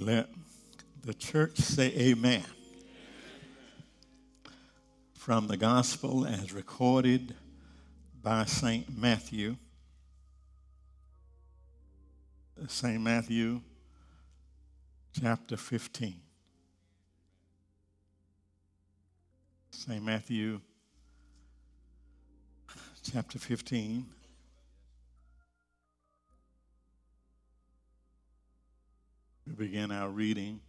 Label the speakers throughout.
Speaker 1: Let the church say amen. From the gospel as recorded by St. Matthew. St. Matthew chapter 15. St. Matthew chapter 15. We begin our reading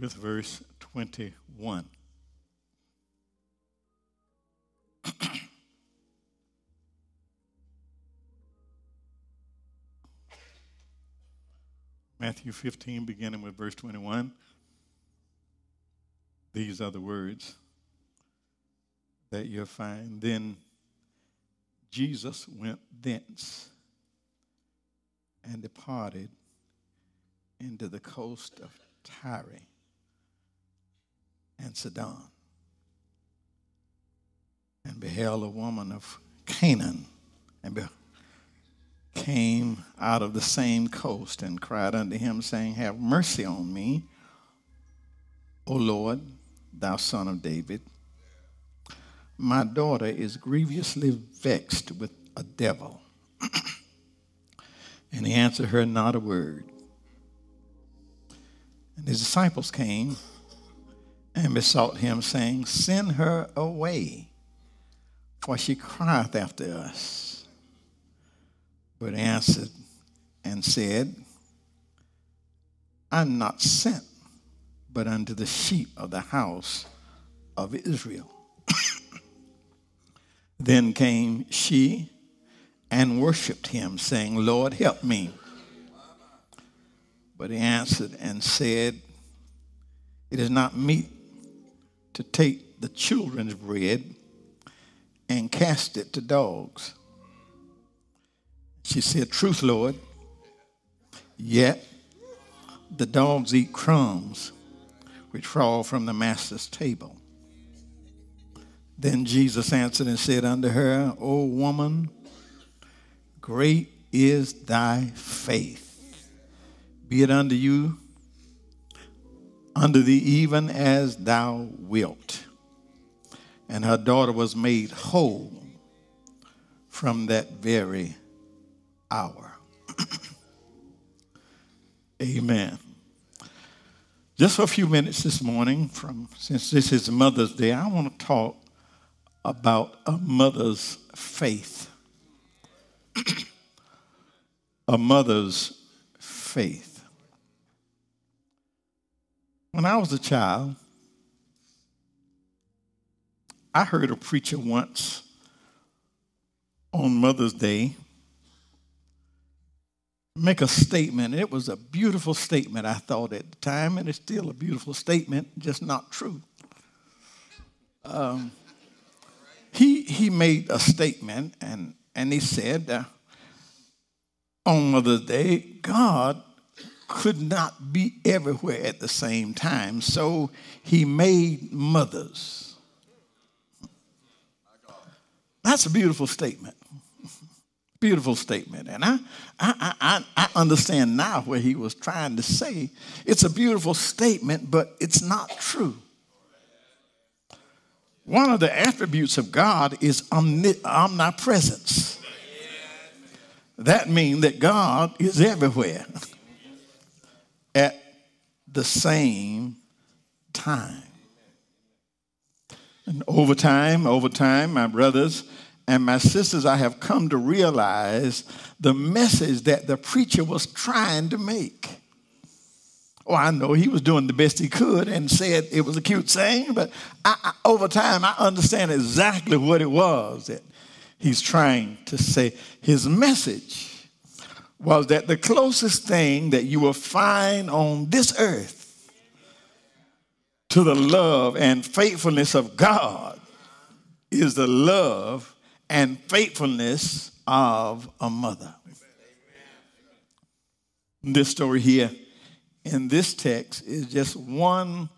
Speaker 1: with verse 21. Matthew 15, beginning with verse 21. These are the words that you'll find. Then Jesus went thence and departed into the coast of Tyre and Sidon and beheld a woman of Canaan and came out of the same coast and cried unto him, saying, Have mercy on me, O Lord, thou son of David. My daughter is grievously vexed with a devil. and he answered her not a word. And his disciples came and besought him, saying, Send her away, for she crieth after us. But answered and said, I'm not sent but unto the sheep of the house of Israel. then came she and worshiped him, saying, Lord, help me. But he answered and said, It is not meet to take the children's bread and cast it to dogs. She said, Truth, Lord, yet the dogs eat crumbs which fall from the master's table. Then Jesus answered and said unto her, O woman, great is thy faith. Be it unto you, unto thee even as thou wilt. And her daughter was made whole from that very hour. Amen. Just for a few minutes this morning, from since this is Mother's Day, I want to talk about a mother's faith. a mother's faith. When I was a child, I heard a preacher once on Mother's Day make a statement. It was a beautiful statement, I thought at the time, and it's still a beautiful statement, just not true. Um, he, he made a statement, and, and he said, on Mother's Day, God could not be everywhere at the same time, so he made mothers. That's a beautiful statement beautiful statement. And I, I, I, I understand now what he was trying to say. It's a beautiful statement, but it's not true. One of the attributes of God is omnipresence. That means that God is everywhere at the same time. And over time, over time, my brothers, and my sisters, I have come to realize the message that the preacher was trying to make. Oh, I know he was doing the best he could and said it was a cute saying, but I, I, over time I understand exactly what it was that he's trying to say. His message was that the closest thing that you will find on this earth to the love and faithfulness of God is the love and faithfulness of a mother. This story here in this text is just one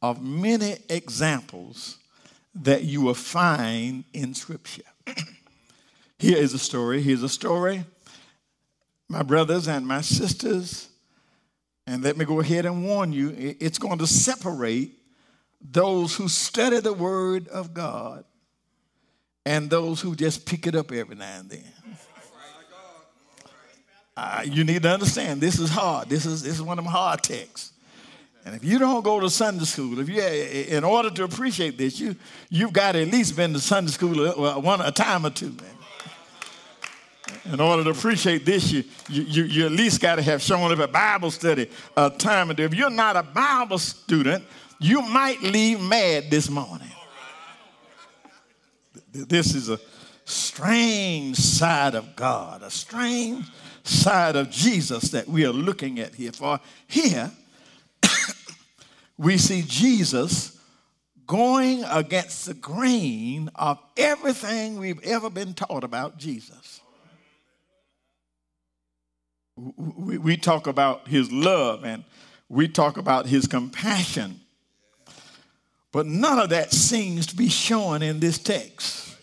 Speaker 1: of many examples that you will find in Scripture. here is a story. Here's a story, my brothers and my sisters, And let me go ahead and warn you it's going to separate those who study the Word of God and those who just pick it up every now and then. Uh, you need to understand this is hard. This is, this is one of them hard texts. And if you don't go to Sunday school, if you, in order to appreciate this, you, you've got to at least been to Sunday school one, a time or two, man. In order to appreciate this, you, you, you at least got to have shown up at Bible study a time or two. If you're not a Bible student, you might leave mad this morning. This is a strange side of God, a strange side of Jesus that we are looking at here. For here, we see Jesus going against the grain of everything we've ever been taught about Jesus. We, talk about his love and we talk about his compassion, but none of that seems to be shown in this text.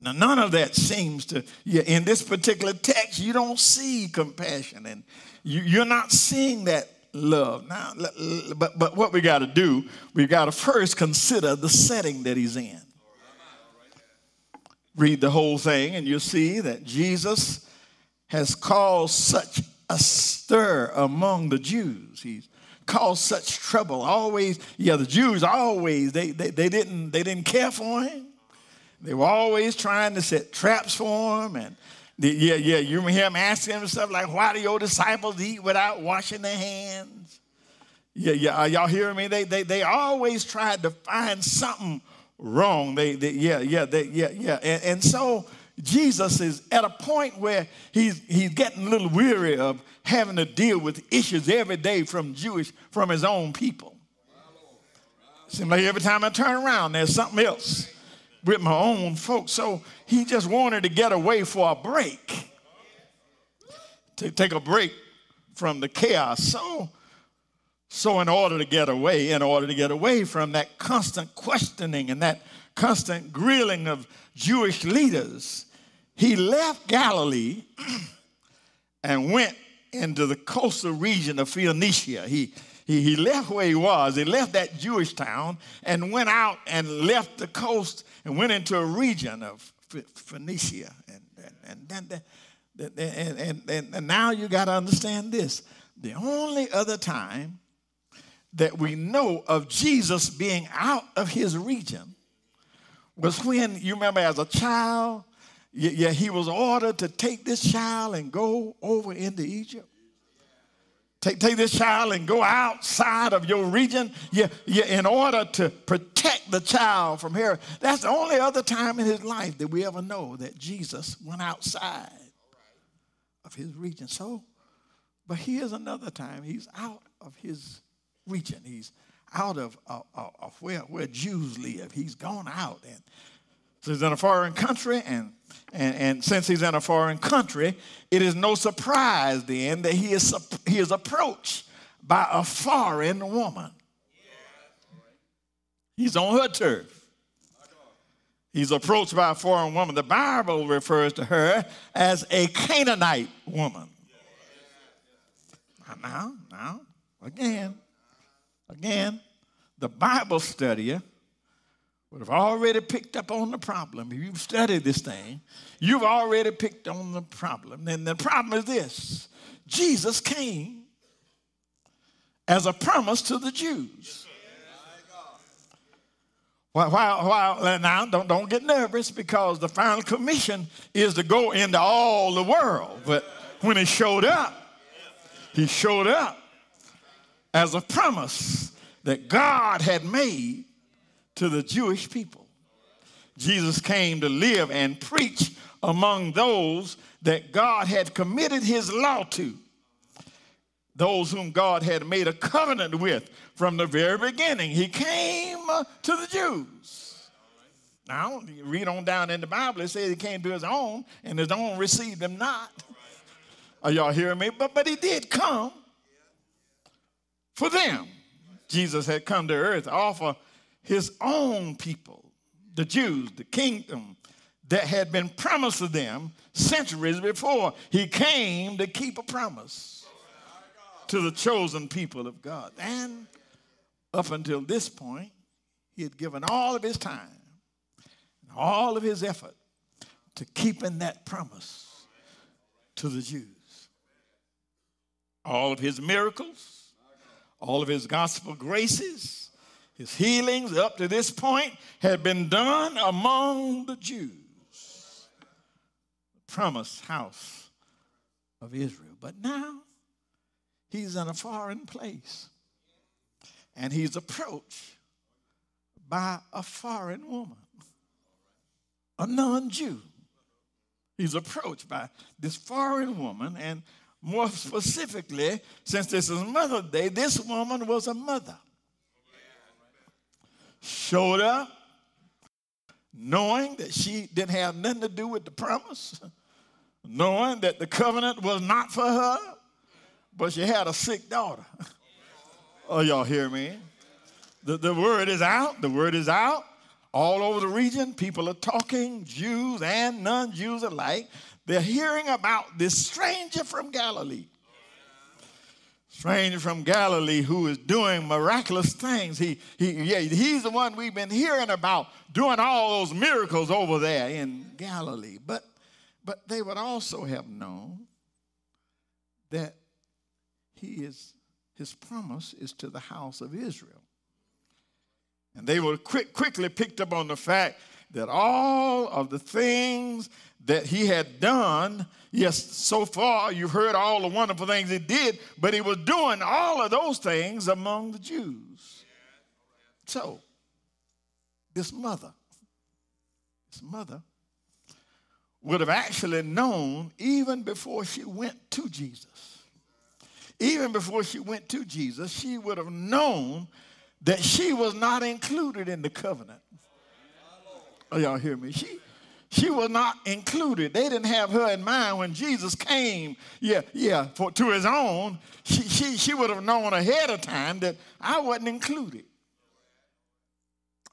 Speaker 1: Now, none of that seems to, in this particular text, you don't see compassion and you, you're not seeing that love. Now, but, but what we got to do, we got to first consider the setting that he's in. Read the whole thing, and you'll see that Jesus has caused such a stir among the Jews. He's caused such trouble. Always, yeah, the Jews always, they, they, they, didn't, they didn't care for him. They were always trying to set traps for him. And the, yeah, yeah, you hear him asking him stuff like, why do your disciples eat without washing their hands? Yeah, yeah, are y'all hearing me? They, they, they always tried to find something wrong. They, they yeah, yeah, they, yeah, yeah. And, and so Jesus is at a point where he's, he's getting a little weary of having to deal with issues every day from Jewish, from his own people. Seems like every time I turn around, there's something else with my own folks. So he just wanted to get away for a break, to take a break from the chaos. So, so in order to get away, in order to get away from that constant questioning and that constant grilling of Jewish leaders, he left Galilee and went into the coastal region of Phoenicia. He he, he left where he was. He left that Jewish town and went out and left the coast and went into a region of Phoenicia. And, and, and, and, and, and, and now you got to understand this. The only other time that we know of Jesus being out of his region was when, you remember, as a child, yeah, he was ordered to take this child and go over into Egypt. Take, take this child and go outside of your region yeah, yeah, in order to protect the child from Herod. That's the only other time in his life that we ever know that Jesus went outside of his region. So, but here's another time he's out of his region. He's out of, of, of where, where Jews live. He's gone out and he's in a foreign country, and, and, and since he's in a foreign country, it is no surprise then that he is, he is approached by a foreign woman. He's on her turf. He's approached by a foreign woman. The Bible refers to her as a Canaanite woman. Now, now, again, again, the Bible studier would have already picked up on the problem. If you've studied this thing, you've already picked on the problem. And the problem is this Jesus came as a promise to the Jews. While, while, while, now, don't, don't get nervous because the final commission is to go into all the world. But when he showed up, he showed up as a promise that God had made to the Jewish people. Jesus came to live and preach among those that God had committed his law to, those whom God had made a covenant with from the very beginning. He came uh, to the Jews. Now, read on down in the Bible, it says he came to his own, and his own received him not. Are y'all hearing me? But, but he did come for them. Jesus had come to earth to offer his own people, the Jews, the kingdom that had been promised to them centuries before. He came to keep a promise. to the chosen people of God. And up until this point, he had given all of his time all of his effort to keeping that promise to the Jews. All of his miracles, all of his gospel graces, his healings up to this point had been done among the Jews, the promised house of Israel. But now he's in a foreign place and he's approached by a foreign woman, a non Jew. He's approached by this foreign woman, and more specifically, since this is Mother's Day, this woman was a mother. Showed up knowing that she didn't have nothing to do with the promise, knowing that the covenant was not for her, but she had a sick daughter. oh, y'all hear me? The, the word is out. The word is out all over the region. People are talking, Jews and non Jews alike. They're hearing about this stranger from Galilee. Stranger from Galilee who is doing miraculous things. He, he, yeah, he's the one we've been hearing about doing all those miracles over there in Galilee. But, but they would also have known that he is, his promise is to the house of Israel. And they were quick, quickly picked up on the fact that all of the things that he had done, yes, so far you've heard all the wonderful things he did, but he was doing all of those things among the Jews. So, this mother, this mother would have actually known even before she went to Jesus. Even before she went to Jesus, she would have known that she was not included in the covenant. Oh, y'all hear me? She, she was not included. They didn't have her in mind when Jesus came, yeah, yeah, for, to his own. She, she, she would have known ahead of time that I wasn't included.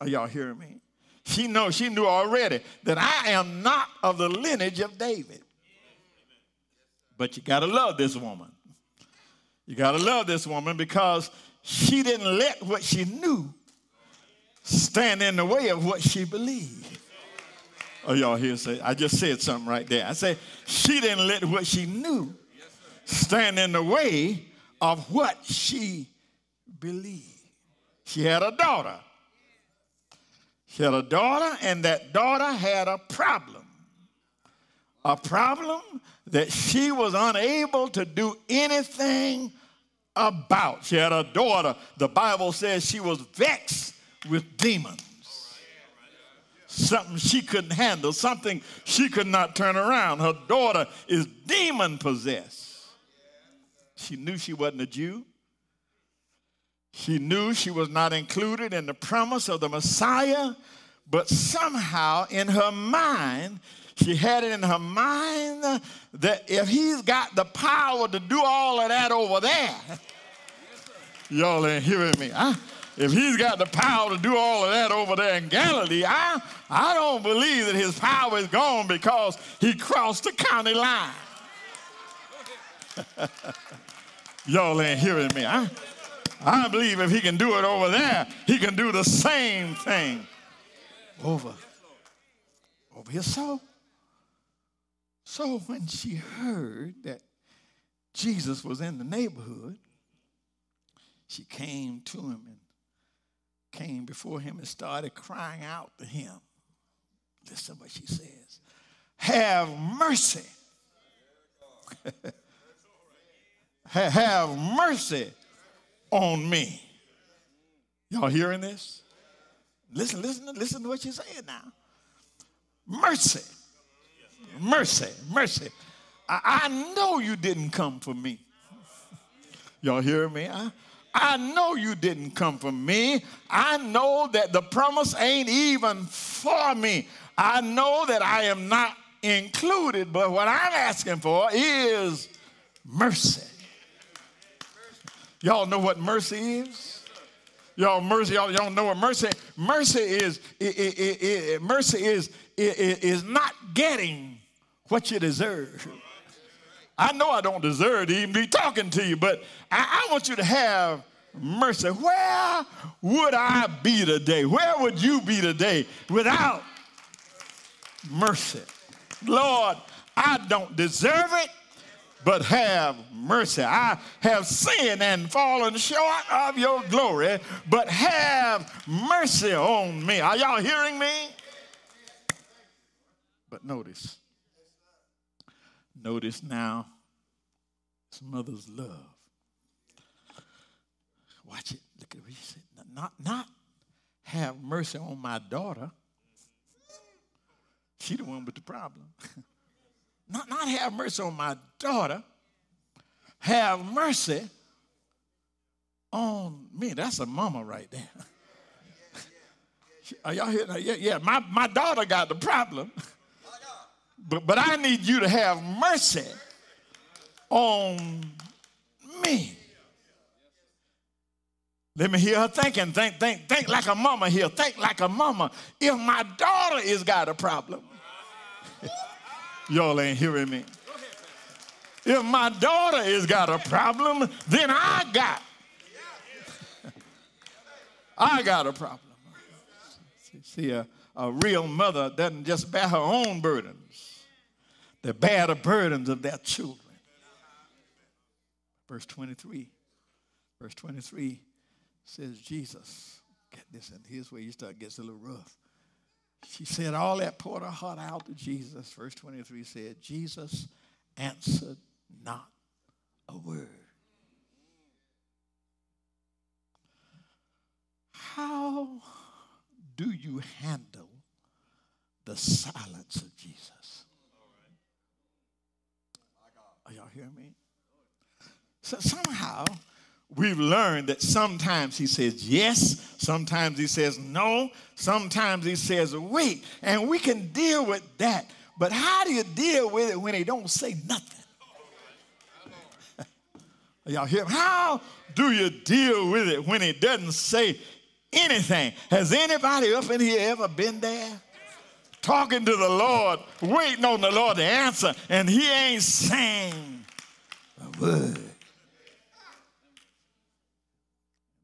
Speaker 1: Are y'all hearing me? She know she knew already that I am not of the lineage of David. But you gotta love this woman. You gotta love this woman because she didn't let what she knew stand in the way of what she believed. Oh, y'all here say, I just said something right there. I said, she didn't let what she knew stand in the way of what she believed. She had a daughter. She had a daughter, and that daughter had a problem. A problem that she was unable to do anything about. She had a daughter. The Bible says she was vexed with demons. Something she couldn't handle, something she could not turn around. Her daughter is demon possessed. She knew she wasn't a Jew. She knew she was not included in the promise of the Messiah, but somehow in her mind, she had it in her mind that if he's got the power to do all of that over there, y'all ain't hearing me. I, if he's got the power to do all of that over there in Galilee, I, I don't believe that his power is gone because he crossed the county line. y'all ain't hearing me. I, I believe if he can do it over there, he can do the same thing over, over here. So, so when she heard that Jesus was in the neighborhood, she came to him and came before him and started crying out to him. Listen what she says. Have mercy. Have mercy on me. Y'all hearing this? Listen, listen, listen to what she's saying now. Mercy. Mercy, mercy. I, I know you didn't come for me. Y'all hear me? I, I know you didn't come for me. I know that the promise ain't even for me. I know that I am not included, but what I'm asking for is mercy. Y'all know what mercy is? Y'all mercy, y'all, y'all know what mercy mercy is. It, it, it, mercy is, is not getting what you deserve. I know I don't deserve to even be talking to you, but I, I want you to have mercy. Where would I be today? Where would you be today without mercy? Lord, I don't deserve it, but have mercy. I have sinned and fallen short of your glory, but have mercy on me. Are y'all hearing me? But notice, notice now his mother's love. Watch it. Look at what he said. Not, not have mercy on my daughter. She the one with the problem. not, not have mercy on my daughter. Have mercy on me. That's a mama right there. Are y'all that? Yeah, yeah. My, my daughter got the problem. But, but I need you to have mercy on me. Let me hear her thinking. Think, think, think like a mama here. Think like a mama. If my daughter is got a problem, y'all ain't hearing me. If my daughter is got a problem, then I got. I got a problem. See, a, a real mother doesn't just bear her own burdens, they bear the burdens of their children. Verse 23. Verse 23 says, Jesus, get this, and here's where you start gets a little rough. She said all that poured her heart out to Jesus. Verse 23 said, Jesus answered not a word. How do you handle the silence of Jesus? Are y'all hearing me? So somehow we've learned that sometimes he says yes, sometimes he says no, sometimes he says wait, and we can deal with that. But how do you deal with it when he don't say nothing? Y'all hear? How do you deal with it when he doesn't say anything? Has anybody up in here ever been there? Talking to the Lord, waiting on the Lord to answer, and he ain't saying a word.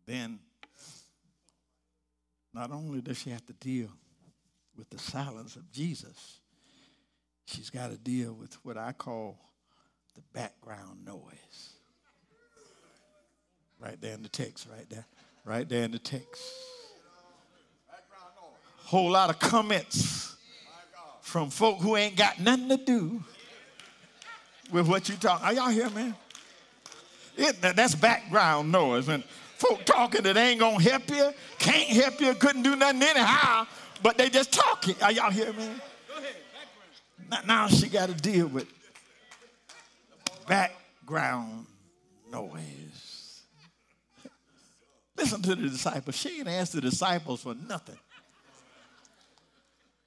Speaker 1: then not only does she have to deal with the silence of Jesus, she's got to deal with what I call the background noise. Right there in the text, right there. Right there in the text. Whole lot of comments from folk who ain't got nothing to do with what you talk. Are y'all here, man? It, that's background noise. And folk talking that ain't gonna help you, can't help you, couldn't do nothing anyhow, but they just talking. Are y'all? Go ahead. Now, now she got to deal with background noise. Listen to the disciples. She ain't asked the disciples for nothing.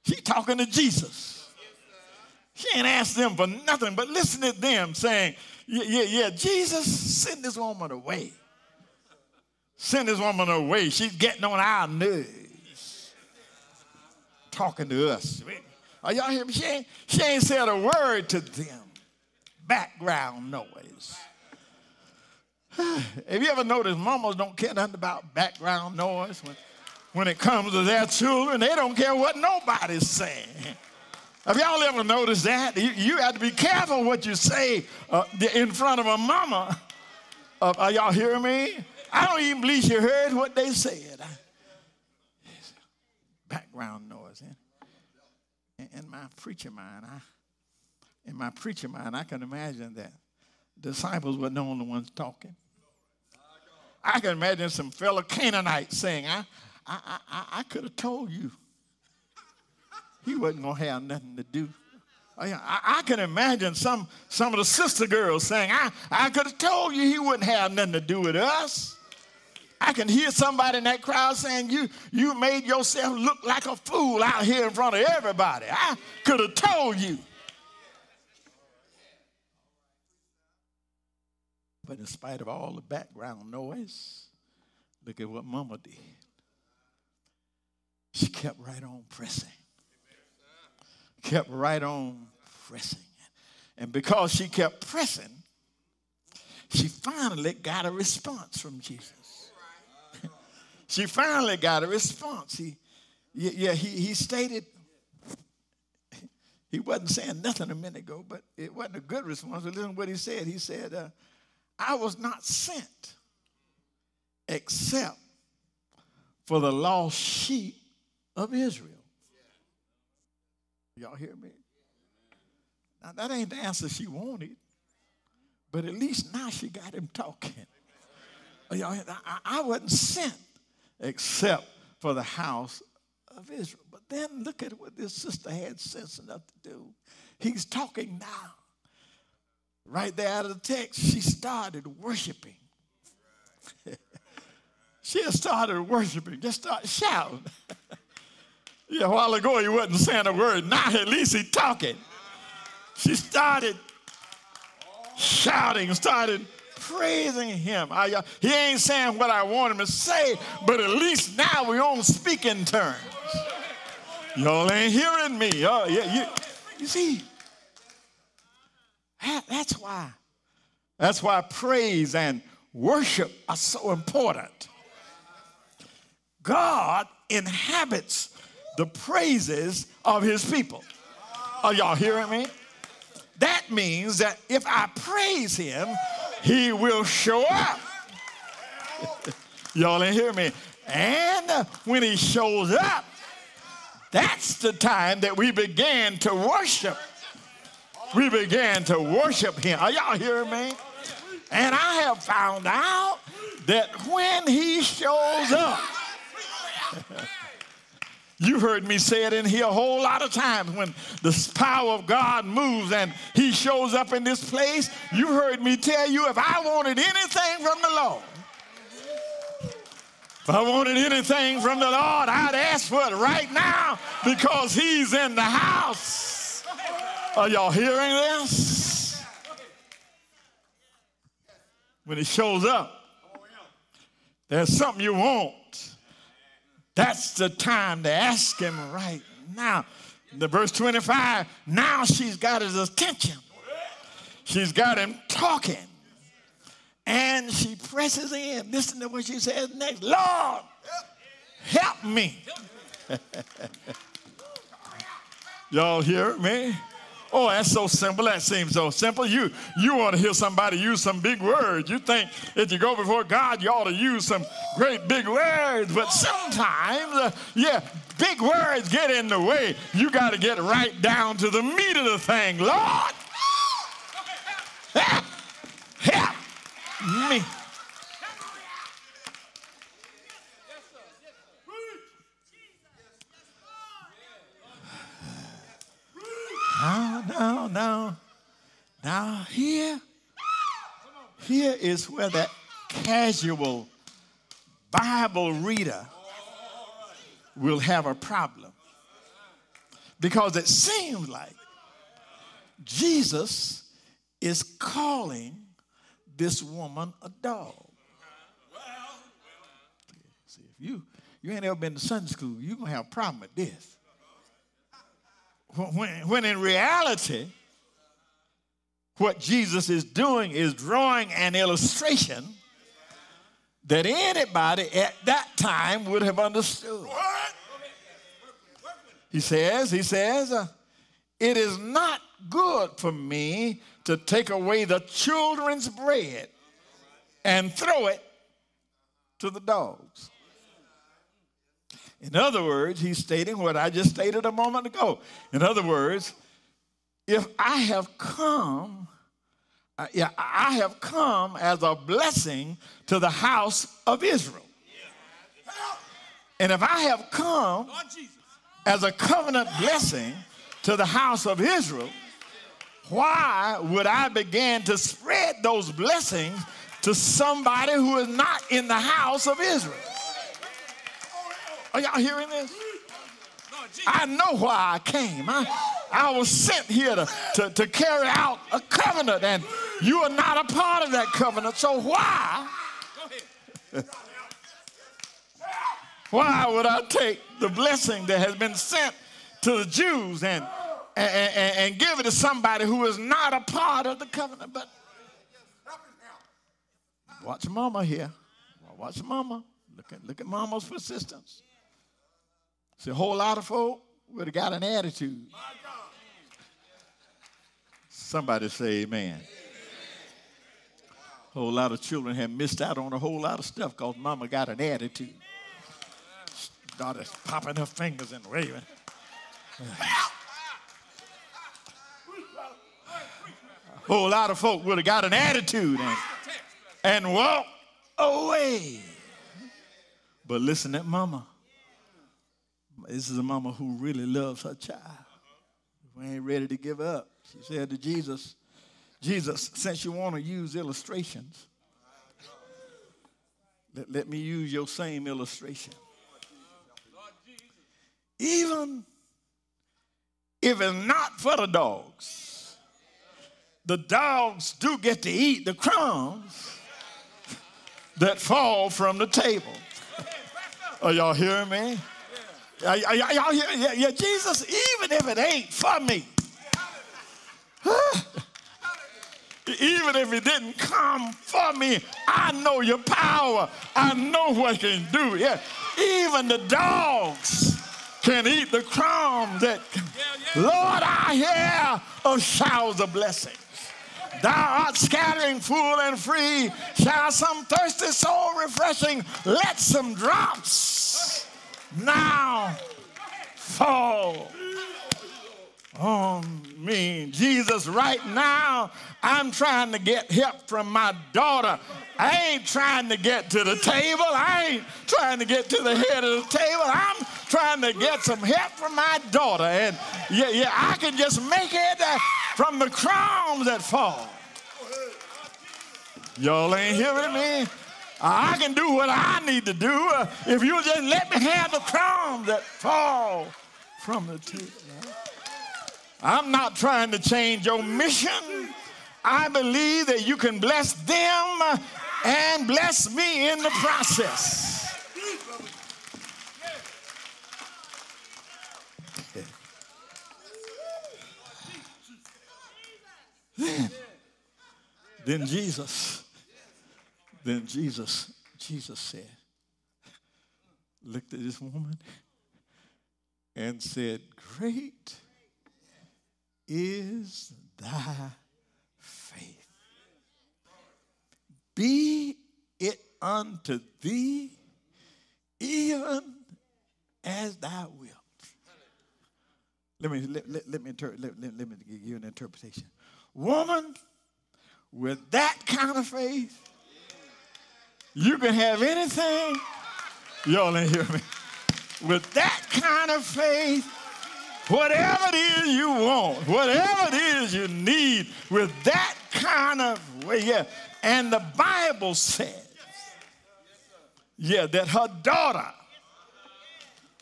Speaker 1: She talking to Jesus. She ain't asked them for nothing, but listen to them saying, yeah, yeah, yeah, Jesus, send this woman away. Send this woman away. She's getting on our nerves. Talking to us. Are y'all hear me? She ain't, she ain't said a word to them. Background noise. Have you ever noticed mamas don't care nothing about background noise when, when it comes to their children? They don't care what nobody's saying. Have y'all ever noticed that? You, you have to be careful what you say uh, in front of a mama. Uh, are y'all hearing me? I don't even believe you heard what they said. Background noise. In, in my preacher mind, I, in my preacher mind, I can imagine that disciples were the only ones talking. I can imagine some fellow Canaanites saying, I, I, I, I could have told you he wasn't going to have nothing to do. Oh, I, I, can imagine some, some of the sister girls saying, I, I could have told you he wouldn't have nothing to do with us. I can hear somebody in that crowd saying, you, you made yourself look like a fool out here in front of everybody. I could have told you. But in spite of all the background noise, look at what Mama did. She kept right on pressing. Kept right on pressing. And because she kept pressing, she finally got a response from Jesus. she finally got a response. He, yeah, he, he stated, he wasn't saying nothing a minute ago, but it wasn't a good response. But listen to what he said. He said, uh, I was not sent except for the lost sheep of Israel. Y'all hear me? Now, that ain't the answer she wanted, but at least now she got him talking. Y'all, I, I wasn't sent except for the house of Israel. But then look at what this sister had sense enough to do. He's talking now. Right there out of the text, she started worshiping. she started worshiping, just started shouting. yeah, a while ago he wasn't saying a word. Now at least he's talking. She started shouting, started praising him. I, uh, he ain't saying what I want him to say, but at least now we're on speaking terms. Y'all ain't hearing me. Oh, yeah, you, you see, that, that's why. That's why praise and worship are so important. God inhabits the praises of his people. Are y'all hearing me? That means that if I praise him, he will show up. y'all ain't hear me. And when he shows up, that's the time that we began to worship. We began to worship him. Are y'all hearing me? And I have found out that when he shows up, you heard me say it in here a whole lot of times when the power of God moves and he shows up in this place. You heard me tell you if I wanted anything from the Lord, if I wanted anything from the Lord, I'd ask for it right now because He's in the house. Are y'all hearing this? When He shows up, there's something you want. That's the time to ask Him right now. The verse 25, now she's got his attention. She's got him talking. And she presses in. Listen to what she says next Lord, help me. Y'all hear me? Oh, that's so simple. That seems so simple. You you want to hear somebody use some big words. You think if you go before God, you ought to use some great big words. But sometimes, uh, yeah, big words get in the way. You got to get right down to the meat of the thing. Lord, help, help me. Now, now, now, now here, here is where that casual Bible reader will have a problem. Because it seems like Jesus is calling this woman a dog. See, if you you ain't ever been to Sunday school, you're gonna have a problem with this. When, when in reality, what Jesus is doing is drawing an illustration that anybody at that time would have understood. He says, he says, uh, it is not good for me to take away the children's bread and throw it to the dogs. In other words, he's stating what I just stated a moment ago. In other words, if I have come, uh, yeah, I have come as a blessing to the house of Israel. And if I have come as a covenant blessing to the house of Israel, why would I begin to spread those blessings to somebody who is not in the house of Israel? Are y'all hearing this? I know why I came. I, I was sent here to, to, to carry out a covenant, and you are not a part of that covenant. So why? why would I take the blessing that has been sent to the Jews and and, and, and give it to somebody who is not a part of the covenant. But watch mama here. Watch mama. Look at, look at mama's persistence. See, a whole lot of folk would have got an attitude. Somebody say amen. A whole lot of children have missed out on a whole lot of stuff because mama got an attitude. Daughter's popping her fingers and waving. A whole lot of folk would have got an attitude and, and walked away. But listen at mama. This is a mama who really loves her child. We ain't ready to give up. She said to Jesus, Jesus, since you want to use illustrations, let, let me use your same illustration. Even if it's not for the dogs, the dogs do get to eat the crumbs that fall from the table. Are y'all hearing me? Are, y'all hearing? Yeah, yeah, Jesus, even if it ain't for me, even if it didn't come for me, I know your power. I know what you can do. Yeah, even the dogs can eat the crumbs that, Lord, I hear of showers of blessings. Thou art scattering full and free. Shall some thirsty soul refreshing? Let some drops now fall on me. Jesus, right now, I'm trying to get help from my daughter. I ain't trying to get to the table. I ain't trying to get to the head of the table. I'm trying to get some help from my daughter. And yeah, yeah, I can just make it uh, from the crumbs that fall. Y'all ain't hearing me? I can do what I need to do uh, if you just let me have the crumbs that fall from the table. I'm not trying to change your mission. I believe that you can bless them and bless me in the process. Then, then Jesus, then Jesus, Jesus said, looked at this woman and said, Great is thy faith. Be it unto thee even as thou wilt. Let me, let, let, let me, inter- let, let, let me give you an interpretation. Woman, with that kind of faith, you can have anything. Y'all ain't hear me. With that kind of faith, whatever it is you want, whatever it is you need, with that kind of way, yeah. And the Bible says, yeah, that her daughter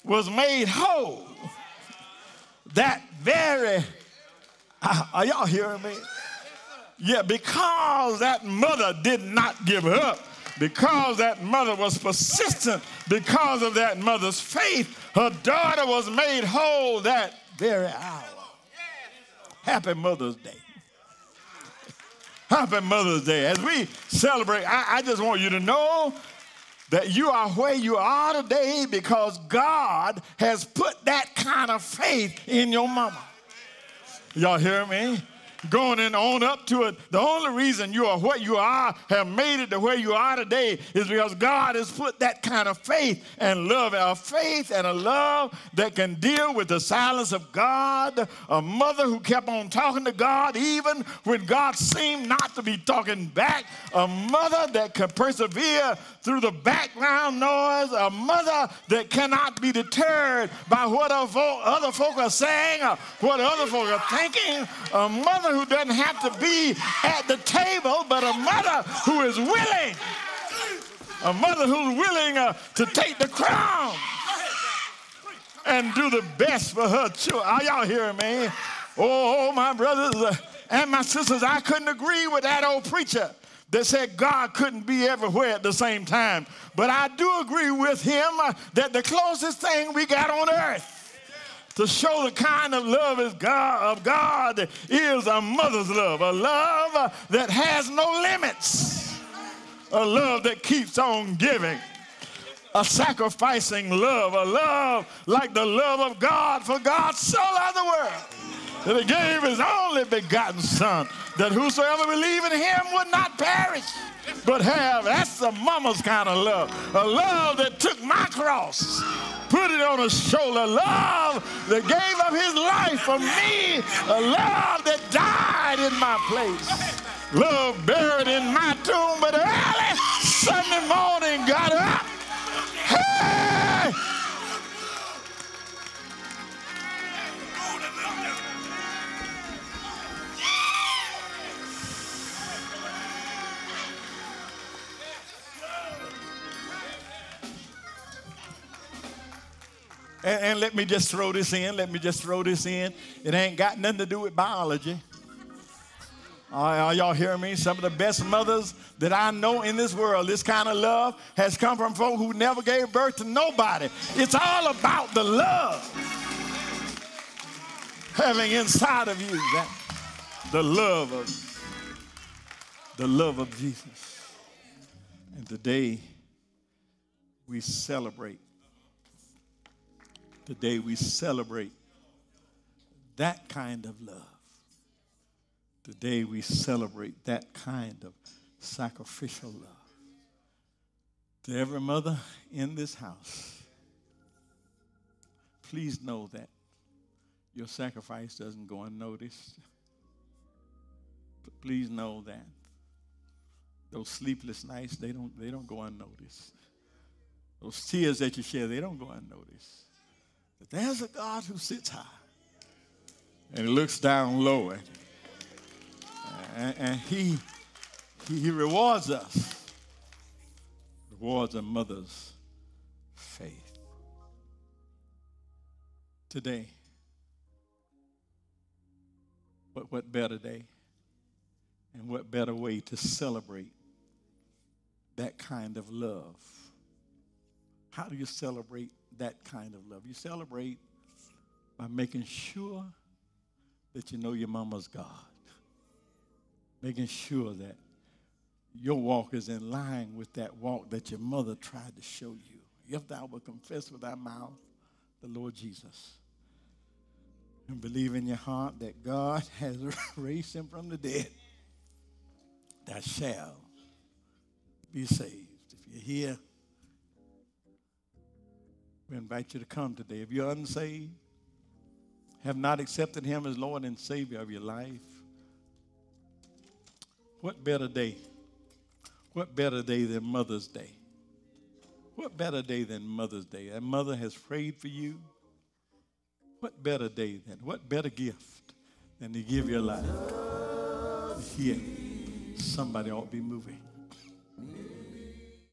Speaker 1: was made whole that very uh, are y'all hearing me? Yeah, because that mother did not give up, because that mother was persistent, because of that mother's faith, her daughter was made whole that very hour. Happy Mother's Day. Happy Mother's Day. As we celebrate, I, I just want you to know that you are where you are today because God has put that kind of faith in your mama. Y'all hear me? Going in on up to it. The only reason you are what you are, have made it to where you are today, is because God has put that kind of faith and love, a faith and a love that can deal with the silence of God. A mother who kept on talking to God even when God seemed not to be talking back. A mother that could persevere through the background noise. A mother that cannot be deterred by what other folk are saying what other folk are thinking. A mother who doesn't have to be at the table, but a mother who is willing. A mother who's willing uh, to take the crown and do the best for her children. Are y'all hearing me? Oh, my brothers uh, and my sisters, I couldn't agree with that old preacher that said God couldn't be everywhere at the same time. But I do agree with him uh, that the closest thing we got on earth to show the kind of love is God, of God is a mother's love, a love that has no limits, a love that keeps on giving, a sacrificing love, a love like the love of God, for God so loved the world that he gave his only begotten son, that whosoever believe in him would not perish, but have. That's the mama's kind of love. A love that took my cross, put it on his shoulder. Love that gave up his life for me. A love that died in my place. Love buried in my tomb, but early Sunday morning got up. And, and, let me just throw this in. Let me just throw this in. It ain't got nothing to do with biology. Are y'all hearing me? Some of the best mothers that I know in this world, this kind of love has come from folk who never gave birth to nobody. It's all about the love having inside of you that the love of the love of Jesus. And today we celebrate Today we celebrate that kind of love. Today we celebrate that kind of sacrificial love. To every mother in this house, please know that your sacrifice doesn't go unnoticed. But please know that those sleepless nights, they don't, they don't go unnoticed. Those tears that you share, they don't go unnoticed. But there's a God who sits high and looks down low and, and, and he, he, he rewards us, rewards a mother's faith. Today, what, what better day and what better way to celebrate that kind of love? How do you celebrate that kind of love. You celebrate by making sure that you know your mama's God, making sure that your walk is in line with that walk that your mother tried to show you. If thou wilt confess with thy mouth the Lord Jesus and believe in your heart that God has raised him from the dead, thou shalt be saved. If you're here, we invite you to come today. If you're unsaved, have not accepted Him as Lord and Savior of your life, what better day? What better day than Mother's Day? What better day than Mother's Day? That mother has prayed for you. What better day than, what better gift than to give your life? Here, somebody ought to be moving.